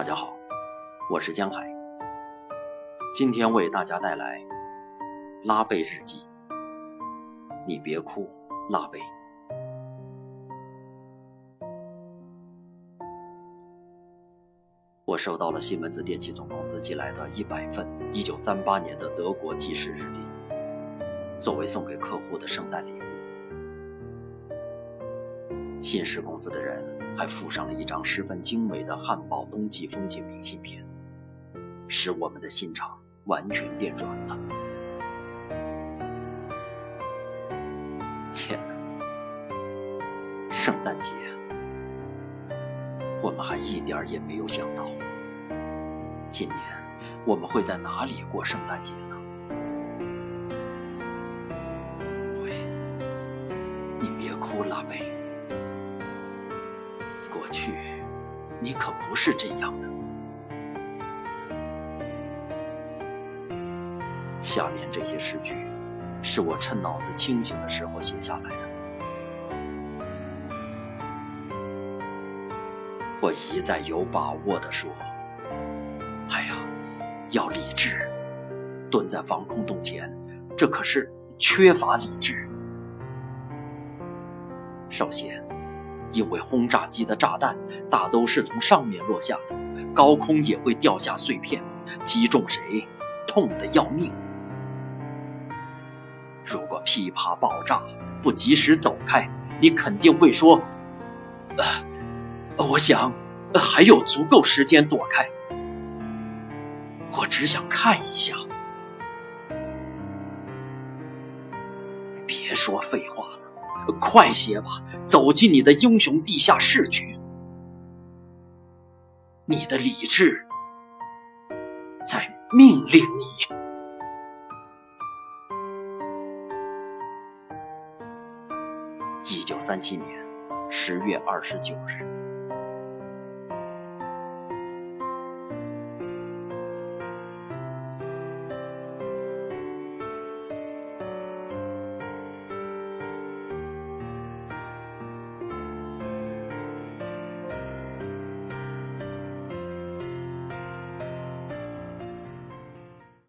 大家好，我是江海，今天为大家带来《拉贝日记》。你别哭，拉贝。我收到了西门子电器总公司寄来的一百份1938年的德国记事日历，作为送给客户的圣诞礼物。信使公司的人。还附上了一张十分精美的汉堡冬季风景明信片，使我们的心肠完全变软了。天哪！圣诞节，我们还一点也没有想到，今年我们会在哪里过圣诞节呢？喂，你别哭，拉贝。过去，你可不是这样的。下面这些诗句，是我趁脑子清醒的时候写下来的。我一再有把握的说：“哎呀，要理智！蹲在防空洞前，这可是缺乏理智。首先。”因为轰炸机的炸弹大都是从上面落下的，高空也会掉下碎片，击中谁，痛得要命。如果噼啪爆炸，不及时走开，你肯定会说：“呃，我想还有足够时间躲开。我只想看一下。”别说废话了。快些吧，走进你的英雄地下室去。你的理智在命令你。一九三七年十月二十九日。